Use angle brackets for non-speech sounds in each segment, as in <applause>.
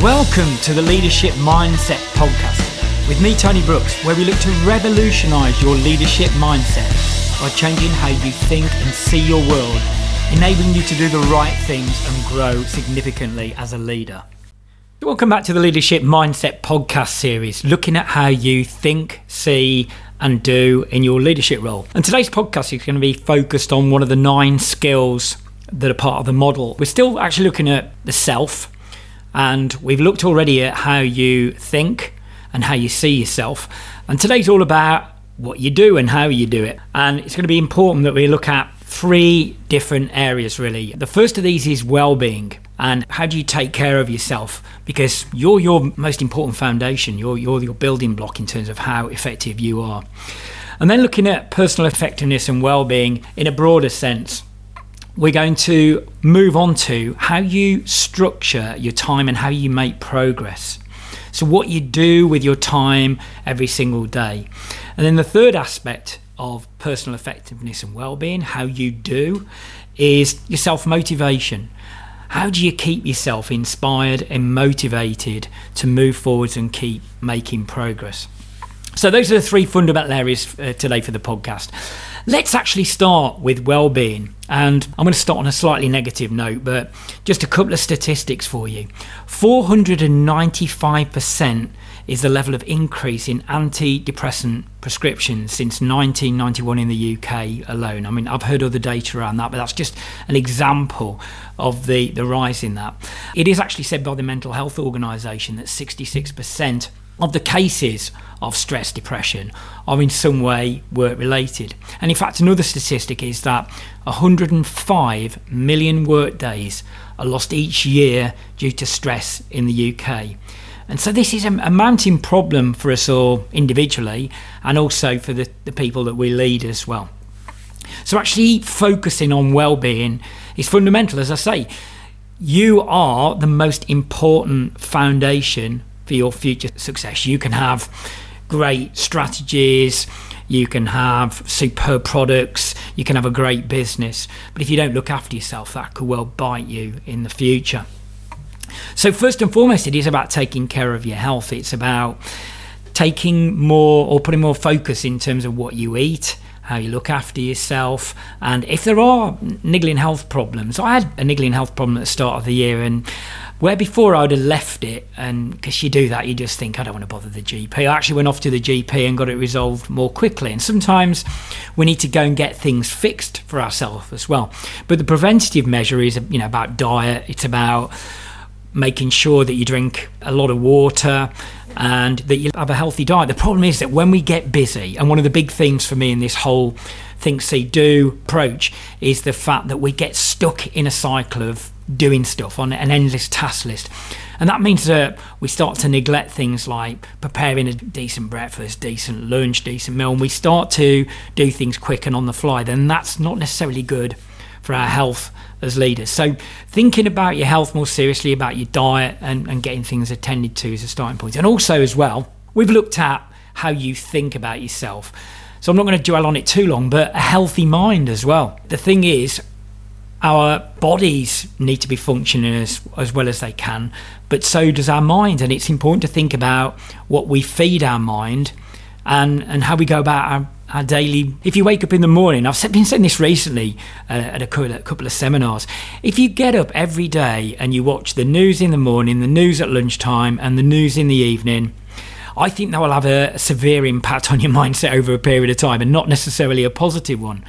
Welcome to the Leadership Mindset Podcast with me, Tony Brooks, where we look to revolutionize your leadership mindset by changing how you think and see your world, enabling you to do the right things and grow significantly as a leader. Welcome back to the Leadership Mindset Podcast series, looking at how you think, see, and do in your leadership role. And today's podcast is going to be focused on one of the nine skills that are part of the model. We're still actually looking at the self and we've looked already at how you think and how you see yourself. And today's all about what you do and how you do it. And it's going to be important that we look at three different areas, really. The first of these is well being. And how do you take care of yourself? Because you're your most important foundation, you're, you're your building block in terms of how effective you are. And then looking at personal effectiveness and well being in a broader sense we're going to move on to how you structure your time and how you make progress. So, what you do with your time every single day. And then the third aspect of personal effectiveness and well-being, how you do, is your self-motivation. How do you keep yourself inspired and motivated to move forwards and keep making progress? So those are the three fundamental areas uh, today for the podcast. Let's actually start with well-being, and I'm going to start on a slightly negative note, but just a couple of statistics for you. 495% is the level of increase in antidepressant prescriptions since 1991 in the UK alone. I mean, I've heard other data around that, but that's just an example of the, the rise in that. It is actually said by the Mental Health Organization that 66% of the cases of stress depression are in some way work related. And in fact, another statistic is that 105 million work days are lost each year due to stress in the UK. And so this is a, a mounting problem for us all individually and also for the, the people that we lead as well. So actually focusing on well-being is fundamental as I say. You are the most important foundation for your future success. You can have great strategies, you can have superb products, you can have a great business, but if you don't look after yourself, that could well bite you in the future. So, first and foremost, it is about taking care of your health. It's about taking more or putting more focus in terms of what you eat, how you look after yourself, and if there are niggling health problems. I had a niggling health problem at the start of the year, and where before I'd have left it, and because you do that, you just think, I don't want to bother the GP. I actually went off to the GP and got it resolved more quickly. And sometimes we need to go and get things fixed for ourselves as well. But the preventative measure is, you know, about diet. It's about making sure that you drink a lot of water and that you have a healthy diet. The problem is that when we get busy, and one of the big themes for me in this whole think, see, do approach is the fact that we get stuck in a cycle of doing stuff on an endless task list. And that means that we start to neglect things like preparing a decent breakfast, decent lunch, decent meal, and we start to do things quick and on the fly. Then that's not necessarily good for our health as leaders. So, thinking about your health more seriously, about your diet, and, and getting things attended to is a starting point. And also, as well, we've looked at how you think about yourself. So, I'm not going to dwell on it too long, but a healthy mind as well. The thing is, our bodies need to be functioning as, as well as they can, but so does our mind. And it's important to think about what we feed our mind and, and how we go about our, our daily. If you wake up in the morning, I've been saying this recently uh, at a couple of seminars. If you get up every day and you watch the news in the morning, the news at lunchtime, and the news in the evening, I think that will have a severe impact on your <laughs> mindset over a period of time and not necessarily a positive one.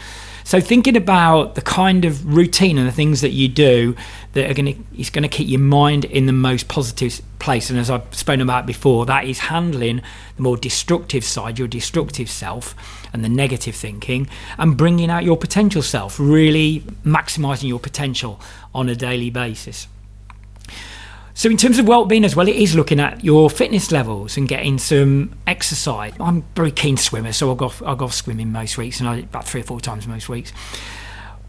So thinking about the kind of routine and the things that you do that are going to is going to keep your mind in the most positive place. And as I've spoken about before, that is handling the more destructive side, your destructive self, and the negative thinking, and bringing out your potential self, really maximizing your potential on a daily basis. So, in terms of well-being as well, it is looking at your fitness levels and getting some exercise. I'm a very keen swimmer, so I'll go I'll go swimming most weeks, and I, about three or four times most weeks.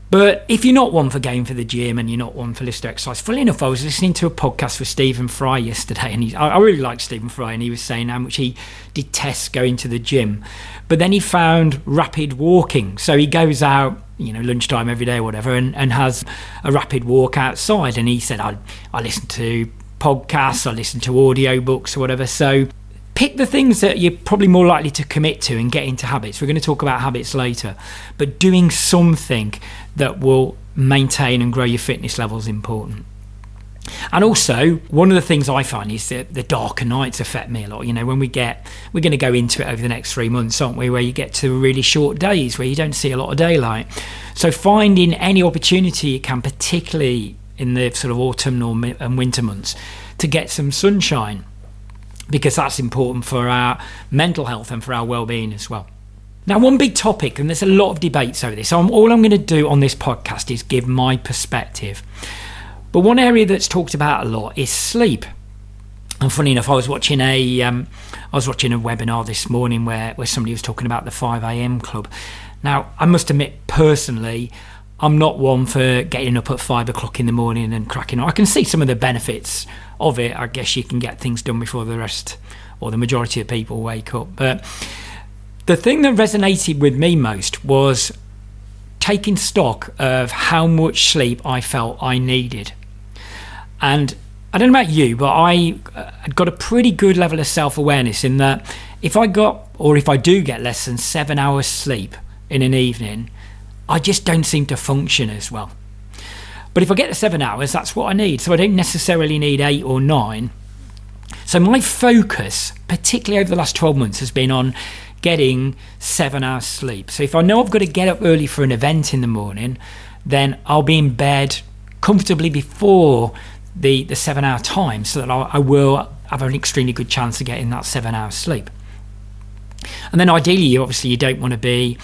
But if you're not one for going for the gym and you're not one for to exercise, fully enough, I was listening to a podcast with Stephen Fry yesterday, and he, I, I really like Stephen Fry, and he was saying how much he detests going to the gym. But then he found rapid walking. So he goes out, you know, lunchtime every day or whatever, and, and has a rapid walk outside. And he said, I, I listen to podcasts, I listen to audio books or whatever. So pick the things that you're probably more likely to commit to and get into habits. We're going to talk about habits later, but doing something that will maintain and grow your fitness level is important. And also, one of the things I find is that the darker nights affect me a lot. You know, when we get, we're going to go into it over the next three months, aren't we? Where you get to really short days where you don't see a lot of daylight. So, finding any opportunity you can, particularly in the sort of autumnal and winter months, to get some sunshine because that's important for our mental health and for our well-being as well. Now, one big topic, and there's a lot of debates over this. So, I'm, all I'm going to do on this podcast is give my perspective. But one area that's talked about a lot is sleep. And funny enough, I was watching a um, I was watching a webinar this morning where where somebody was talking about the 5 a.m. club. Now, I must admit, personally, I'm not one for getting up at five o'clock in the morning and cracking on. I can see some of the benefits of it. I guess you can get things done before the rest or the majority of people wake up. But the thing that resonated with me most was taking stock of how much sleep I felt I needed. And I don't know about you, but I uh, got a pretty good level of self awareness in that if I got, or if I do get less than seven hours sleep in an evening, I just don't seem to function as well. But if I get the seven hours, that's what I need. So I don't necessarily need eight or nine. So my focus, particularly over the last 12 months, has been on getting seven hours sleep. So if I know I've got to get up early for an event in the morning, then I'll be in bed comfortably before the, the seven hour time so that I, I will have an extremely good chance of getting that seven hours sleep. And then ideally, obviously, you don't want to be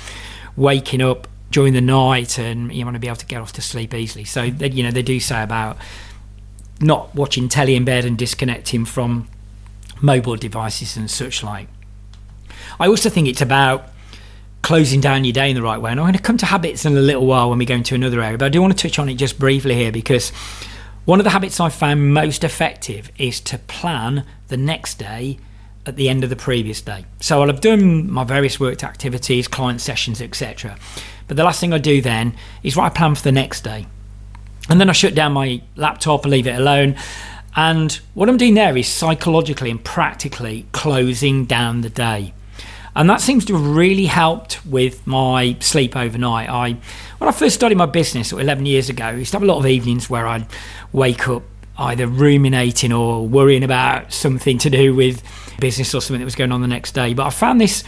waking up during the night and you want to be able to get off to sleep easily. So, mm. they, you know, they do say about not watching telly in bed and disconnecting from mobile devices and such like. I also think it's about closing down your day in the right way. And I'm going to come to habits in a little while when we go into another area, but I do want to touch on it just briefly here because one of the habits I've found most effective is to plan the next day at the end of the previous day. So I'll have done my various worked activities, client sessions, etc. But the last thing I do then is write a plan for the next day. And then I shut down my laptop and leave it alone. And what I'm doing there is psychologically and practically closing down the day. And that seems to have really helped with my sleep overnight. I when I first started my business 11 years ago, I used to have a lot of evenings where I'd wake up either ruminating or worrying about something to do with business or something that was going on the next day. But I found this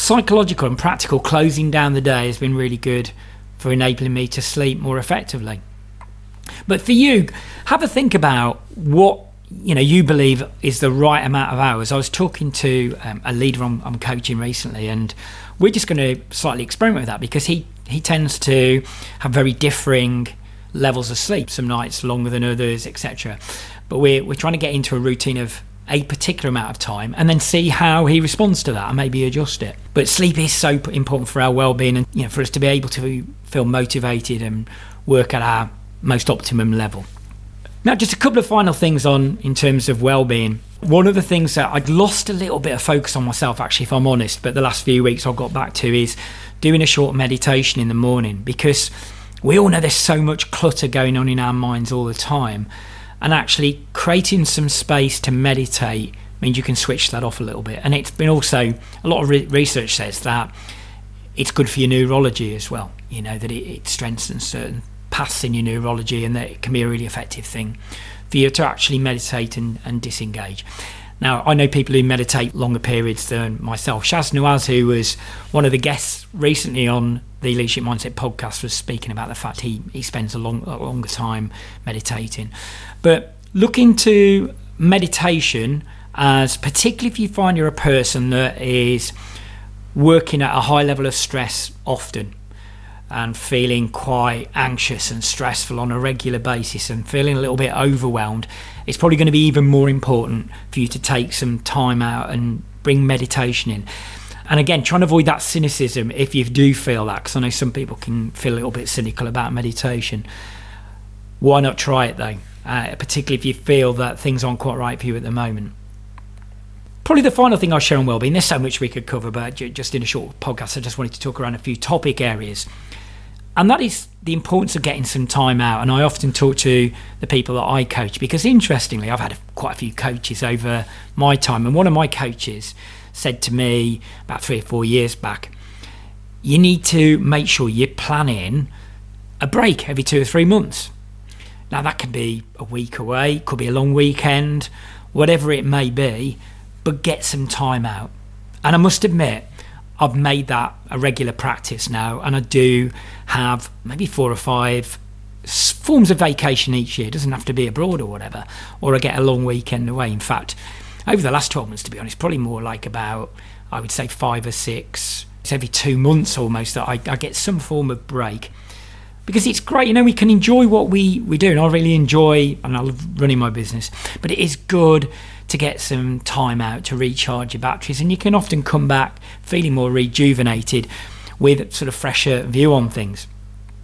psychological and practical closing down the day has been really good for enabling me to sleep more effectively. But for you, have a think about what you know you believe is the right amount of hours. I was talking to um, a leader I'm, I'm coaching recently, and we're just going to slightly experiment with that because he he tends to have very differing levels of sleep. Some nights longer than others, etc. But we're we're trying to get into a routine of a particular amount of time and then see how he responds to that and maybe adjust it. But sleep is so important for our well-being and you know for us to be able to feel motivated and work at our most optimum level. Now, just a couple of final things on in terms of well-being. One of the things that I'd lost a little bit of focus on myself, actually, if I'm honest, but the last few weeks I got back to is doing a short meditation in the morning because we all know there's so much clutter going on in our minds all the time and actually creating some space to meditate means you can switch that off a little bit. And it's been also a lot of re- research says that it's good for your neurology as well. You know that it, it strengthens certain paths in your neurology, and that it can be a really effective thing for you to actually meditate and, and disengage. Now, I know people who meditate longer periods than myself. Shaz Nawaz, who was one of the guests recently on the Leadership Mindset podcast, was speaking about the fact he, he spends a, long, a longer time meditating. But look into meditation as, particularly if you find you're a person that is working at a high level of stress often and feeling quite anxious and stressful on a regular basis and feeling a little bit overwhelmed, it's probably going to be even more important for you to take some time out and bring meditation in. And again, trying to avoid that cynicism if you do feel that, because I know some people can feel a little bit cynical about meditation. Why not try it though? Uh, particularly if you feel that things aren't quite right for you at the moment. Probably the final thing I'll share on wellbeing. There's so much we could cover, but just in a short podcast, I just wanted to talk around a few topic areas. And that is the importance of getting some time out. And I often talk to the people that I coach because, interestingly, I've had quite a few coaches over my time. And one of my coaches said to me about three or four years back, you need to make sure you're planning a break every two or three months. Now, that could be a week away, could be a long weekend, whatever it may be, but get some time out. And I must admit, I've made that a regular practice now, and I do have maybe four or five forms of vacation each year. It doesn't have to be abroad or whatever, or I get a long weekend away. In fact, over the last 12 months, to be honest, probably more like about, I would say, five or six. It's every two months almost that I, I get some form of break because it's great. You know, we can enjoy what we, we do, and I really enjoy, and I love running my business, but it is good to get some time out to recharge your batteries, and you can often come back feeling more rejuvenated with sort of fresher view on things.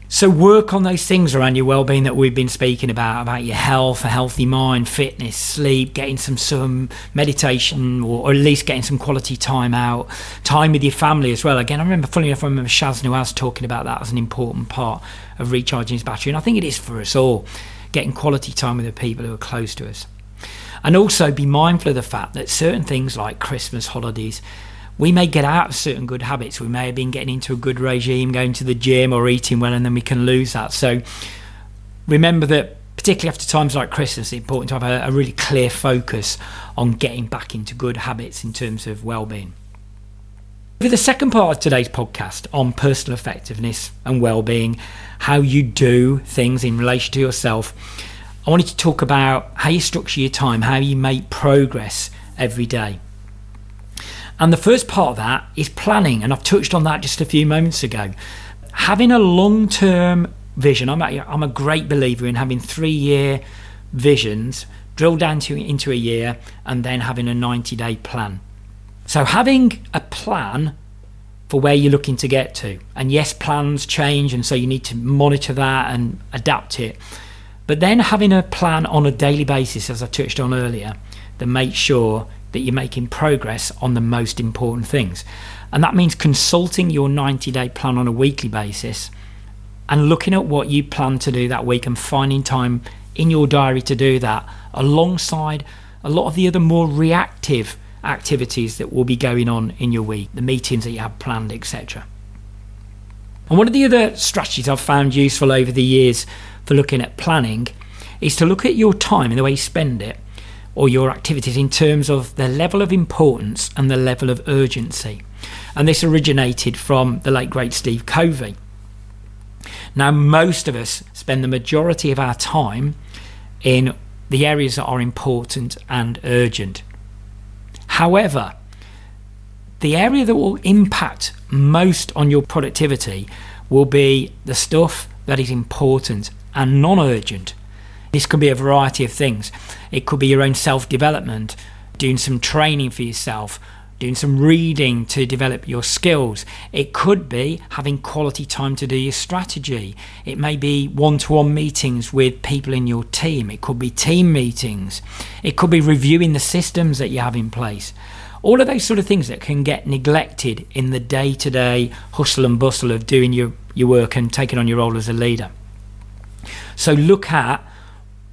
So work on those things around your well-being that we've been speaking about, about your health, a healthy mind, fitness, sleep, getting some some meditation, or, or at least getting some quality time out, time with your family as well. Again, I remember, funny enough, I remember Shaz Nawaz talking about that as an important part of recharging his battery, and I think it is for us all, getting quality time with the people who are close to us, and also be mindful of the fact that certain things like Christmas holidays we may get out of certain good habits. We may have been getting into a good regime, going to the gym or eating well, and then we can lose that. So remember that, particularly after times like Christmas, it's important to have a, a really clear focus on getting back into good habits in terms of well-being. For the second part of today's podcast on personal effectiveness and well-being, how you do things in relation to yourself, I wanted to talk about how you structure your time, how you make progress every day. And the first part of that is planning. And I've touched on that just a few moments ago. Having a long term vision, I'm a, I'm a great believer in having three year visions drilled down to, into a year and then having a 90 day plan. So, having a plan for where you're looking to get to. And yes, plans change, and so you need to monitor that and adapt it. But then having a plan on a daily basis, as I touched on earlier, that makes sure that you're making progress on the most important things. And that means consulting your 90 day plan on a weekly basis and looking at what you plan to do that week and finding time in your diary to do that alongside a lot of the other more reactive activities that will be going on in your week, the meetings that you have planned, etc. And one of the other strategies I've found useful over the years for looking at planning is to look at your time and the way you spend it or your activities in terms of the level of importance and the level of urgency. And this originated from the late great Steve Covey. Now, most of us spend the majority of our time in the areas that are important and urgent. However, the area that will impact most on your productivity will be the stuff that is important and non urgent. This could be a variety of things. It could be your own self development, doing some training for yourself, doing some reading to develop your skills. It could be having quality time to do your strategy. It may be one to one meetings with people in your team. It could be team meetings. It could be reviewing the systems that you have in place. All of those sort of things that can get neglected in the day to day hustle and bustle of doing your, your work and taking on your role as a leader. So look at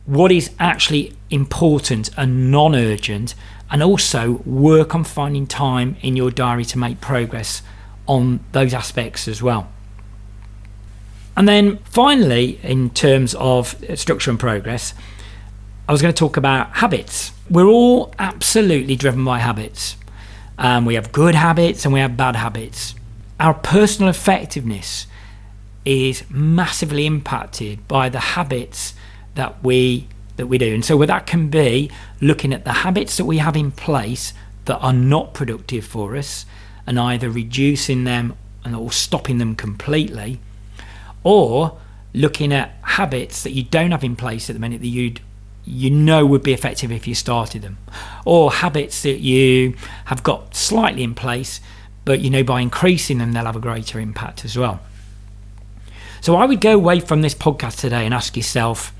what is actually important and non urgent, and also work on finding time in your diary to make progress on those aspects as well. And then finally, in terms of structure and progress, I was going to talk about habits. We're all absolutely driven by habits. Um, we have good habits and we have bad habits. Our personal effectiveness is massively impacted by the habits that we that we do. And so, that can be looking at the habits that we have in place that are not productive for us, and either reducing them and or stopping them completely, or looking at habits that you don't have in place at the minute that you'd you know would be effective if you started them, or habits that you have got slightly in place but you know, by increasing them, they'll have a greater impact as well. So I would go away from this podcast today and ask yourself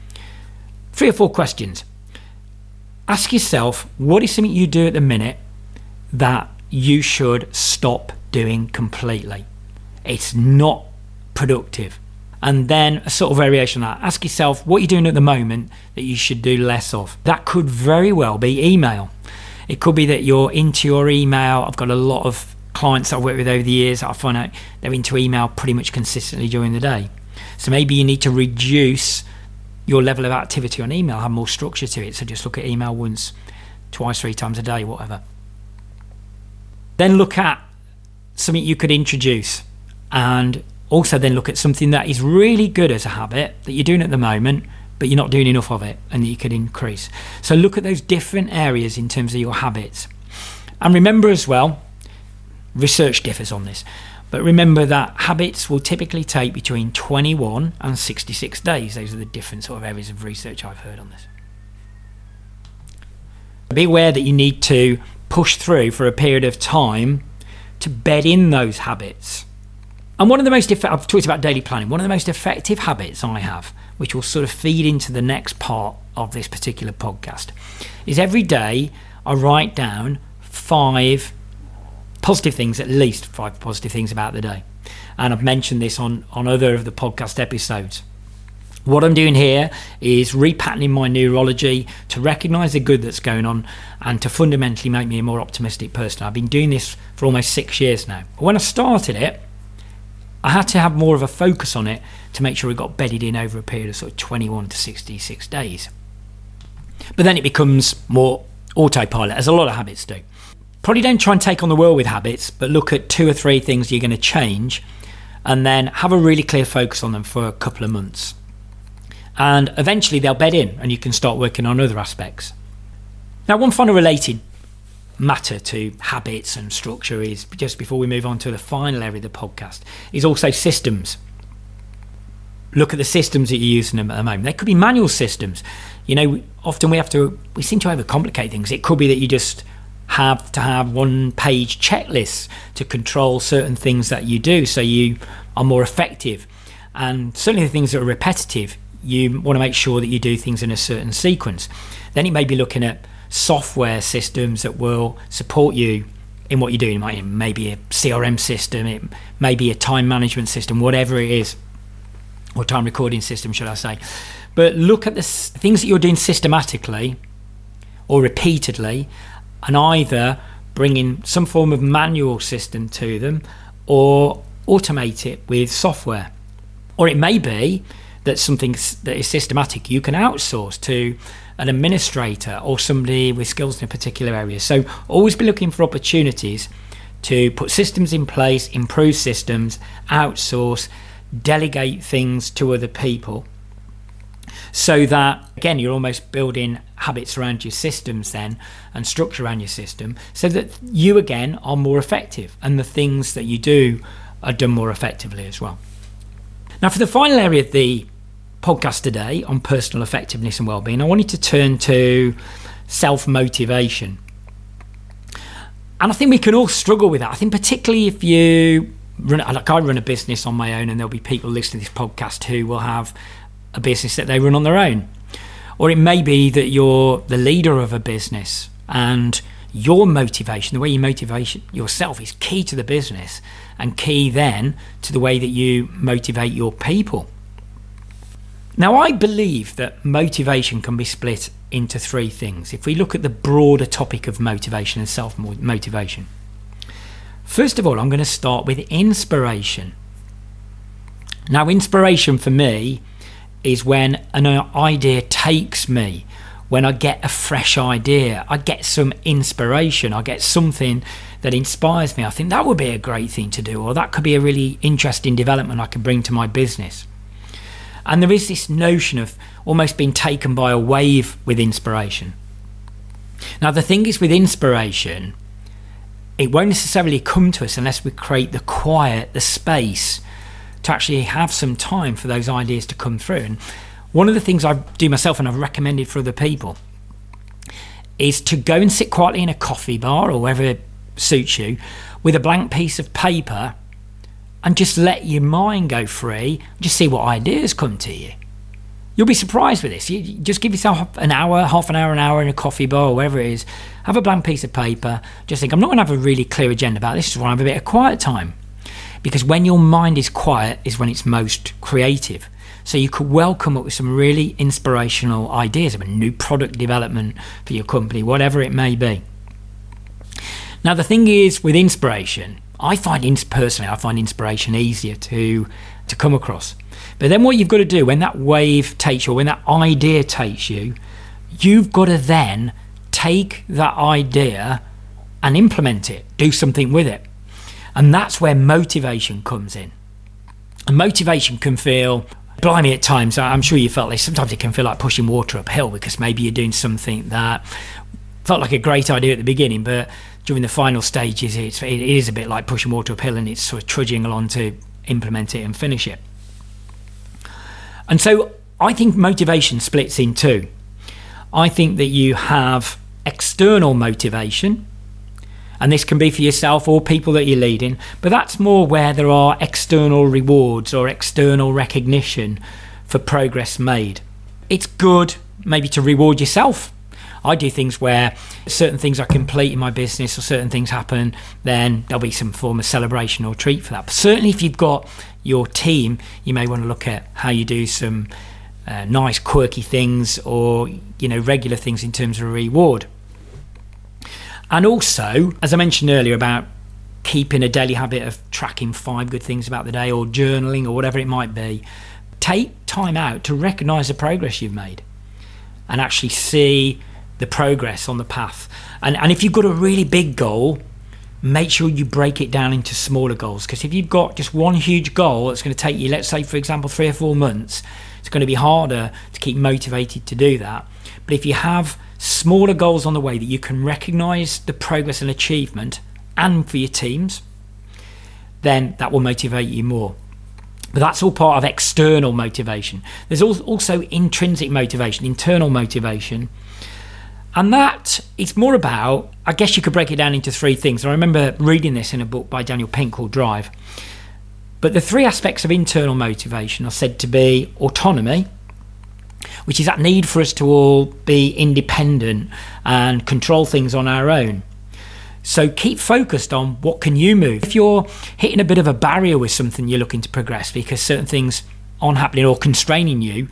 three or four questions. Ask yourself what is something you do at the minute that you should stop doing completely. It's not productive. And then a sort of variation on that. Ask yourself what you're doing at the moment that you should do less of. That could very well be email. It could be that you're into your email. I've got a lot of clients I've worked with over the years. That I find out they're into email pretty much consistently during the day. So maybe you need to reduce your level of activity on email, have more structure to it. So just look at email once, twice, three times a day, whatever. Then look at something you could introduce and also then look at something that is really good as a habit that you're doing at the moment but you're not doing enough of it and that you could increase so look at those different areas in terms of your habits and remember as well research differs on this but remember that habits will typically take between 21 and 66 days. Those are the different sort of areas of research i've heard on this. Be aware that you need to push through for a period of time to bed in those habits. And one of the most, I've talked about daily planning, one of the most effective habits I have, which will sort of feed into the next part of this particular podcast, is every day I write down five positive things, at least five positive things about the day. And I've mentioned this on, on other of the podcast episodes. What I'm doing here is repatterning my neurology to recognize the good that's going on and to fundamentally make me a more optimistic person. I've been doing this for almost six years now. When I started it, I had to have more of a focus on it to make sure it got bedded in over a period of sort of 21 to 66 days. But then it becomes more autopilot, as a lot of habits do. Probably don't try and take on the world with habits, but look at two or three things you're going to change and then have a really clear focus on them for a couple of months and eventually they'll bed in and you can start working on other aspects. Now, one final related matter to habits and structure is just before we move on to the final area of the podcast is also systems. Look at the systems that you're using at the moment. They could be manual systems. You know, often we have to, we seem to overcomplicate things. It could be that you just have to have one page checklists to control certain things that you do so you are more effective. And certainly the things that are repetitive, you want to make sure that you do things in a certain sequence. Then you may be looking at software systems that will support you in what you're doing. It may be a CRM system, it may be a time management system, whatever it is, or time recording system, should I say. But look at the things that you're doing systematically or repeatedly, and either bring in some form of manual system to them or automate it with software. Or it may be that something that is systematic, you can outsource to an administrator or somebody with skills in a particular area. So always be looking for opportunities to put systems in place, improve systems, outsource, delegate things to other people. So that again, you're almost building habits around your systems then and structure around your system so that you again are more effective and the things that you do are done more effectively as well. Now, for the final area of the podcast today on personal effectiveness and well-being, I wanted to turn to self-motivation. And I think we can all struggle with that. I think particularly if you run like I run a business on my own and there'll be people listening to this podcast who will have a business that they run on their own. Or it may be that you're the leader of a business and your motivation, the way you motivate yourself is key to the business and key then to the way that you motivate your people. Now, I believe that motivation can be split into three things. If we look at the broader topic of motivation and self motivation, first of all, I'm going to start with inspiration. Now, inspiration for me is when an idea takes me, when I get a fresh idea, I get some inspiration, I get something that inspires me. I think that would be a great thing to do, or that could be a really interesting development I could bring to my business. And there is this notion of almost being taken by a wave with inspiration. Now, the thing is with inspiration, it won't necessarily come to us unless we create the quiet, the space to actually have some time for those ideas to come through. And one of the things I do myself and I've recommended for other people is to go and sit quietly in a coffee bar or wherever suits you with a blank piece of paper and just let your mind go free, and just see what ideas come to you. You'll be surprised with this. You just give yourself an hour, half an hour, an hour in a coffee bar, wherever it is. Have a blank piece of paper. Just think, I'm not going to have a really clear agenda about this. Just want to have a bit of quiet time. Because when your mind is quiet is when it's most creative. So you could well come up with some really inspirational ideas of a new product development for your company, whatever it may be. Now the thing is with inspiration, I find personally I find inspiration easier to to come across. But then what you've got to do when that wave takes you, when that idea takes you, you've got to then take that idea and implement it, do something with it. And that's where motivation comes in. And motivation can feel, blimey, at times, I'm sure you felt this, sometimes it can feel like pushing water uphill because maybe you're doing something that felt like a great idea at the beginning, but during the final stages, it's, it is a bit like pushing water uphill and it's sort of trudging along to implement it and finish it. And so I think motivation splits in two. I think that you have external motivation, and this can be for yourself or people that you're leading, but that's more where there are external rewards or external recognition for progress made. It's good maybe to reward yourself. I do things where certain things are complete in my business or certain things happen, then there'll be some form of celebration or treat for that. But certainly, if you've got your team, you may want to look at how you do some uh, nice, quirky things or you know regular things in terms of reward. And also, as I mentioned earlier about keeping a daily habit of tracking five good things about the day or journaling or whatever it might be, take time out to recognize the progress you've made and actually see the progress on the path. And, and if you've got a really big goal, make sure you break it down into smaller goals. Because if you've got just one huge goal that's going to take you, let's say, for example, three or four months, it's going to be harder to keep motivated to do that. But if you have smaller goals on the way that you can recognize the progress and achievement, and for your teams, then that will motivate you more. But that's all part of external motivation. There's also intrinsic motivation, internal motivation, and that it's more about, I guess you could break it down into three things. I remember reading this in a book by Daniel Pink called Drive. But the three aspects of internal motivation are said to be autonomy, which is that need for us to all be independent and control things on our own. So keep focused on what can you move. If you're hitting a bit of a barrier with something you're looking to progress because certain things aren't happening or constraining you,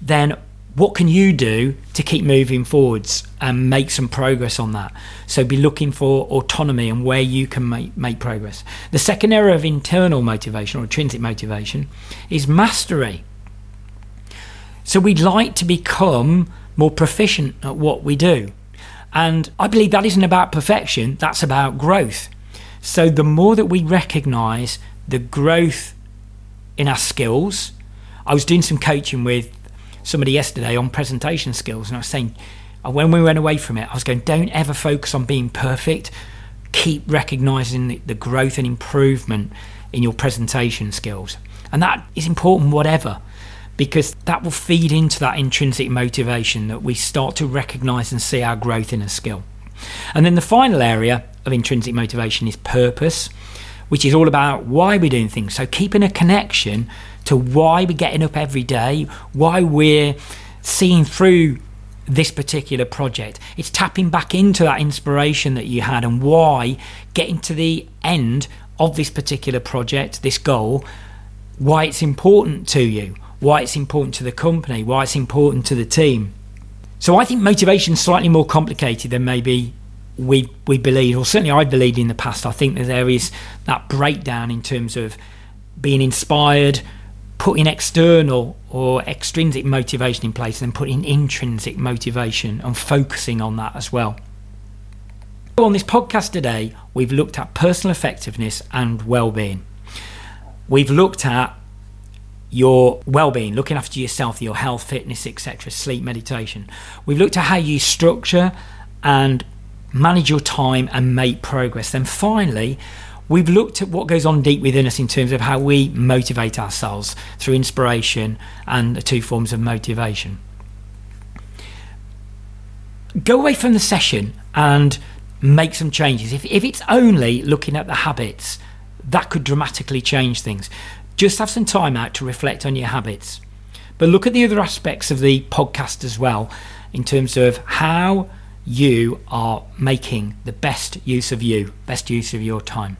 then what can you do to keep moving forwards and make some progress on that? So be looking for autonomy and where you can make, make progress. The second area of internal motivation or intrinsic motivation is mastery. So we'd like to become more proficient at what we do. And I believe that isn't about perfection, that's about growth. So the more that we recognize the growth in our skills, I was doing some coaching with somebody yesterday on presentation skills, and I was saying, uh, when we went away from it, I was going, don't ever focus on being perfect. Keep recognizing the, the growth and improvement in your presentation skills. And that is important, whatever, because that will feed into that intrinsic motivation that we start to recognize and see our growth in a skill. And then the final area of intrinsic motivation is purpose, which is all about why we're doing things. So keeping a connection to why we're getting up every day, why we're seeing through this particular project. It's tapping back into that inspiration that you had and why getting to the end of this particular project, this goal, why it's important to you, why it's important to the company, why it's important to the team. So I think motivation is slightly more complicated than maybe we we believe, or certainly I believed in the past. I think that there is that breakdown in terms of being inspired, putting external or extrinsic motivation in place and then putting intrinsic motivation and focusing on that as well. On this podcast today, we've looked at personal effectiveness and well-being. We've looked at your well-being, looking after yourself, your health, fitness, etc., sleep, meditation. We've looked at how you structure and manage your time and make progress. Then finally, we've looked at what goes on deep within us in terms of how we motivate ourselves through inspiration and the two forms of motivation. Go away from the session and make some changes. If, if it's only looking at the habits, that could dramatically change things. Just have some time out to reflect on your habits. But look at the other aspects of the podcast as well, in terms of how you are making the best use of you, best use of your time.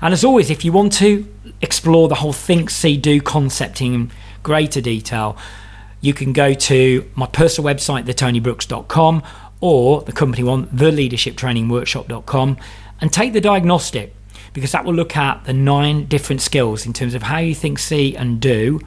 And as always, if you want to explore the whole think, see, do concept in greater detail, you can go to my personal website, thetonybrooks.com, or the company one, theleadershiptrainingworkshop.com, and take the diagnostic because that will look at the nine different skills in terms of how you think, see, and do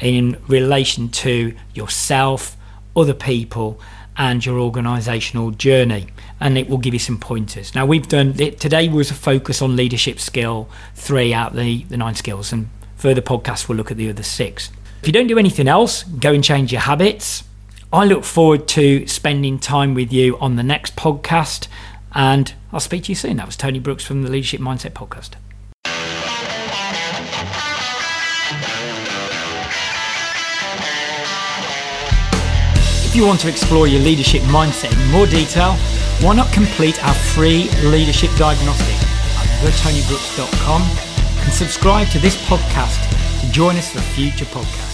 in relation to yourself, other people, and your organizational journey. And it will give you some pointers. Now, we've done today was a focus on leadership skill three out the, the nine skills, and further podcasts will look at the other six. If you don't do anything else, go and change your habits. I look forward to spending time with you on the next podcast, and I'll speak to you soon. That was Tony Brooks from the Leadership Mindset Podcast. If you want to explore your leadership mindset in more detail, why not complete our free leadership diagnostic at thetonybrooks.com and subscribe to this podcast to join us for future podcasts.